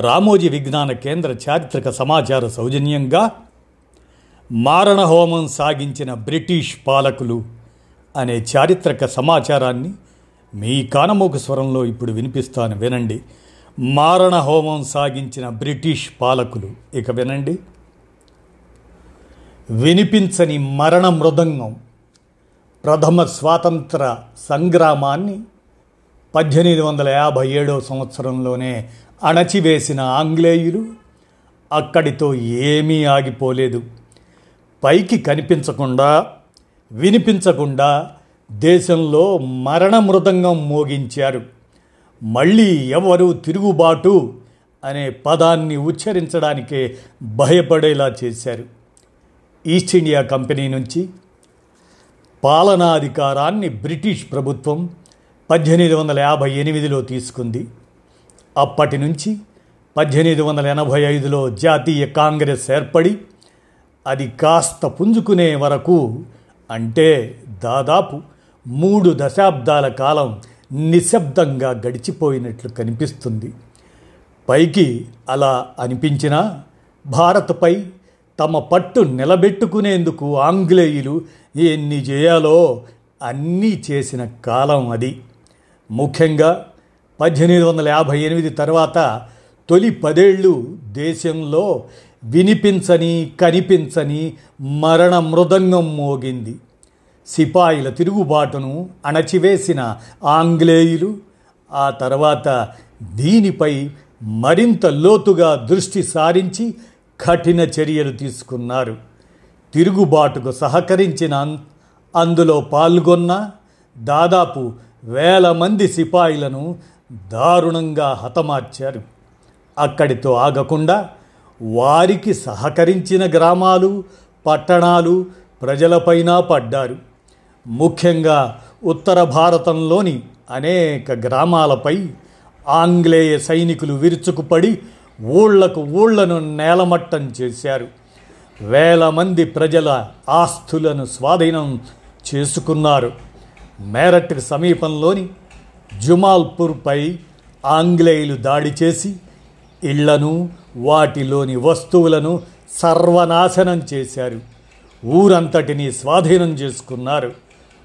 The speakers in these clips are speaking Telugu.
రామోజీ విజ్ఞాన కేంద్ర చారిత్రక సమాచార సౌజన్యంగా మారణ హోమం సాగించిన బ్రిటిష్ పాలకులు అనే చారిత్రక సమాచారాన్ని మీ కానమోకు స్వరంలో ఇప్పుడు వినిపిస్తాను వినండి. మారణ హోమం సాగించిన బ్రిటిష్ పాలకులు ఇక వినండి. వినిపించని మరణ మృదంగం ప్రథమ స్వాతంత్ర సంగ్రామాన్ని పద్దెనిమిది వందల యాభై ఏడవ సంవత్సరంలోనే అణచివేసిన ఆంగ్లేయులు అక్కడితో ఏమీ ఆగిపోలేదు. పైకి కనిపించకుండా వినిపించకుండా దేశంలో మరణ మృదంగం మోగించారు. మళ్ళీ ఎవరు తిరుగుబాటు అనే పదాన్ని ఉచ్చరించడానికే భయపడేలా చేశారు. ఈస్ట్ ఇండియా కంపెనీ నుంచి పాలనాధికారాన్ని బ్రిటిష్ ప్రభుత్వం పద్దెనిమిది వందల యాభై ఎనిమిదిలో తీసుకుంది. అప్పటి నుంచి పద్దెనిమిది వందల ఎనభై ఐదులో జాతీయ కాంగ్రెస్ ఏర్పడి అది కాస్త పుంజుకునే వరకు అంటే దాదాపు మూడు దశాబ్దాల కాలం నిశ్శబ్దంగా గడిచిపోయినట్లు కనిపిస్తుంది. పైకి అలా అనిపించినా భారత్పై తమ పట్టు నిలబెట్టుకునేందుకు ఆంగ్లేయులు ఎన్ని చేయాలో అన్నీ చేసిన కాలం అది. ముఖ్యంగా పద్దెనిమిది వందల యాభై ఎనిమిది తర్వాత తొలి పదేళ్ళు దేశంలో వినిపించని కనిపించని మరణ మృదంగం మోగింది. సిపాయిల తిరుగుబాటును అణచివేసిన ఆంగ్లేయులు ఆ తర్వాత దీనిపై మరింత లోతుగా దృష్టి సారించి కఠిన చర్యలు తీసుకున్నారు. తిరుగుబాటుకు సహకరించిన అందులో పాల్గొన్న దాదాపు వేల మంది సిపాయిలను దారుణంగా హతమార్చారు. అక్కడితో ఆగకుండా వారికి సహకరించిన గ్రామాలు పట్టణాలు ప్రజలపైన పడ్డారు. ముఖ్యంగా ఉత్తర భారతంలోని అనేక గ్రామాలపై ఆంగ్లేయ సైనికులు విరుచుకుపడి ఊళ్ళకు ఊళ్ళను నేలమట్టం చేశారు. వేల మంది ప్రజల ఆస్తులను స్వాధీనం చేసుకున్నారు. మేరట్ సమీపంలోని జుమాల్పూర్పై ఆంగ్లేయులు దాడి చేసి ఇళ్ళను వాటిలోని వస్తువులను సర్వనాశనం చేశారు. ఊరంతటిని స్వాధీనం చేసుకున్నారు.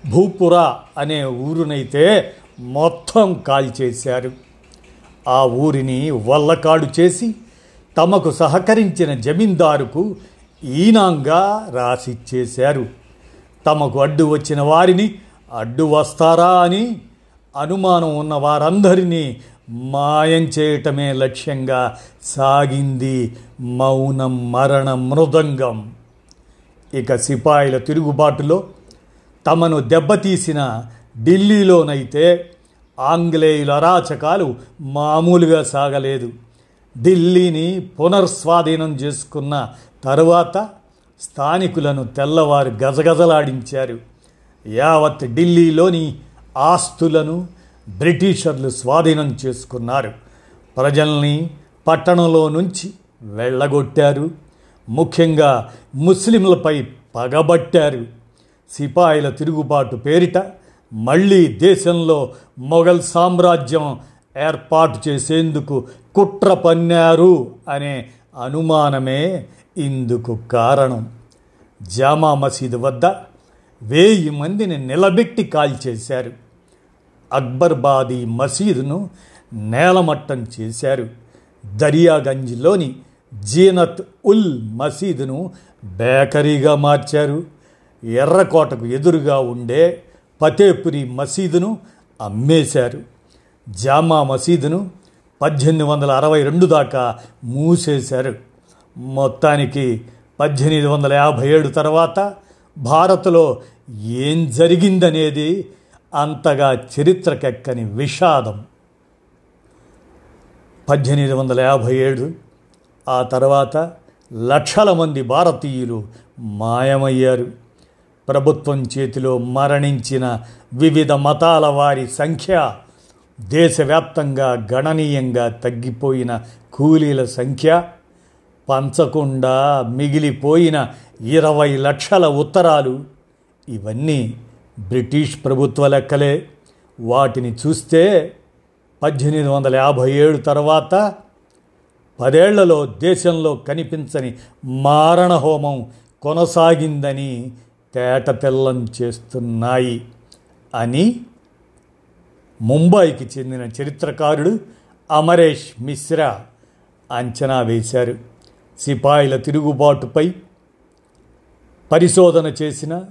భూపుర అనే ఊరునైతే మొత్తం కాల్చేశారు. ఆ ఊరిని వల్లకాడు చేసి తమకు సహకరించిన జమీందారుకు ఈనాంగా రాసిచ్చేశారు. తమకు అడ్డు వచ్చిన వారిని అడ్డు వస్తారా అని అనుమానం ఉన్న వారందరినీ మాయం చేయటమే లక్ష్యంగా సాగింది మౌనం మరణ మృదంగం. ఇక సిపాయిల తిరుగుబాటులో తమను దెబ్బతీసిన ఢిల్లీలోనైతే ఆంగ్లేయుల అరాచకాలు మామూలుగా సాగలేదు. ఢిల్లీని పునర్స్వాధీనం చేసుకున్న తరువాత స్థానికులను తెల్లవారు గజగజలాడించారు. యావత్ ఢిల్లీలోని ఆస్తులను బ్రిటిషర్లు స్వాధీనం చేసుకున్నారు. ప్రజల్ని పట్టణంలో నుంచి వెళ్ళగొట్టారు. ముఖ్యంగా ముస్లింలపై పగబట్టారు. సిపాయిల తిరుగుబాటు పేరిట మళ్ళీ దేశంలో మొఘల్ సామ్రాజ్యం ఏర్పాటు చేసేందుకు కుట్ర పన్నారు అనే అనుమానమే ఇందుకు కారణం. జామా మసీదు వద్ద వెయ్యి మందిని నిలబెట్టి కాల్చేశారు అక్బర్బాదీ మసీదును నేలమట్టం చేశారు. దరియాగంజ్లోని జీనత్ ఉల్ మసీదును బేకరీగా మార్చారు. ఎర్రకోటకు ఎదురుగా ఉండే ఫతేపురి మసీదును అమ్మేశారు. జామా మసీదును పద్దెనిమిది వందల అరవై రెండు దాకా మూసేశారు. మొత్తానికి పద్దెనిమిది వందల యాభై ఏడు తర్వాత భారత్లో ఏం జరిగిందనేది అంతగా చరిత్రకెక్కని విషాదం. పద్దెనిమిది వందల యాభై ఏడు ఆ తర్వాత లక్షల మంది భారతీయులు మాయమయ్యారు. ప్రభుత్వం చేతిలో మరణించిన వివిధ మతాల వారి సంఖ్య దేశవ్యాప్తంగా గణనీయంగా తగ్గిపోయిన కూలీల సంఖ్య పంచకుండా మిగిలిపోయిన ఇరవై లక్షల ఉత్తరాలు. ఇవన్నీ బ్రిటిష్ ప్రభుత్వ లెక్కలే. వాటిని చూస్తే పద్దెనిమిది వందల యాభై ఏడు తర్వాత పదేళ్ళలో దేశంలో కనిపించని మారణ హోమం కొనసాగిందని తేటతెల్లం చేస్తున్నాయి అని ముంబైకి చెందిన చరిత్రకారుడు అమరేష్ మిశ్రా అంచనా వేశారు. సిపాయిల తిరుగుబాటుపై పరిశోధన చేసిన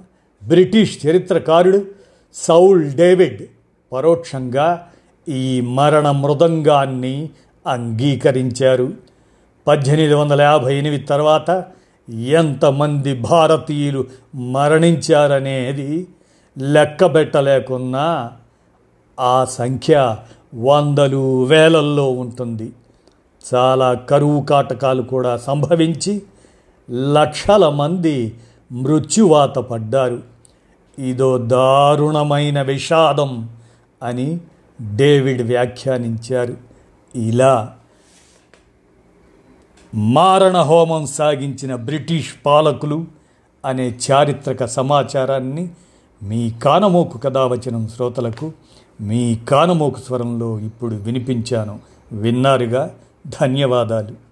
బ్రిటిష్ చరిత్రకారుడు సౌల్ డేవిడ్ పరోక్షంగా ఈ మరణ మృదంగాన్ని అంగీకరించారు. పద్దెనిమిది వందల యాభై ఎనిమిది తర్వాత ఎంతమంది భారతీయులు మరణించారనేది లెక్కబెట్టలేకున్నా ఆ సంఖ్య వందలు వేలల్లో ఉంటుంది. చాలా కరువు కాటకాలు కూడా సంభవించి లక్షల మంది మృత్యువాత పడ్డారు. ఇదో దారుణమైన విషాదం అని డేవిడ్ వ్యాఖ్యానించారు. ఇలా మారణ హోమం సాగించిన బ్రిటిష్ పాలకులు అనే చారిత్రక సమాచారాన్ని మీ కానమోకు కథావచనం శ్రోతలకు మీ కానమోకు స్వరంలో ఇప్పుడు వినిపించాను. విన్నారుగా? ధన్యవాదాలు.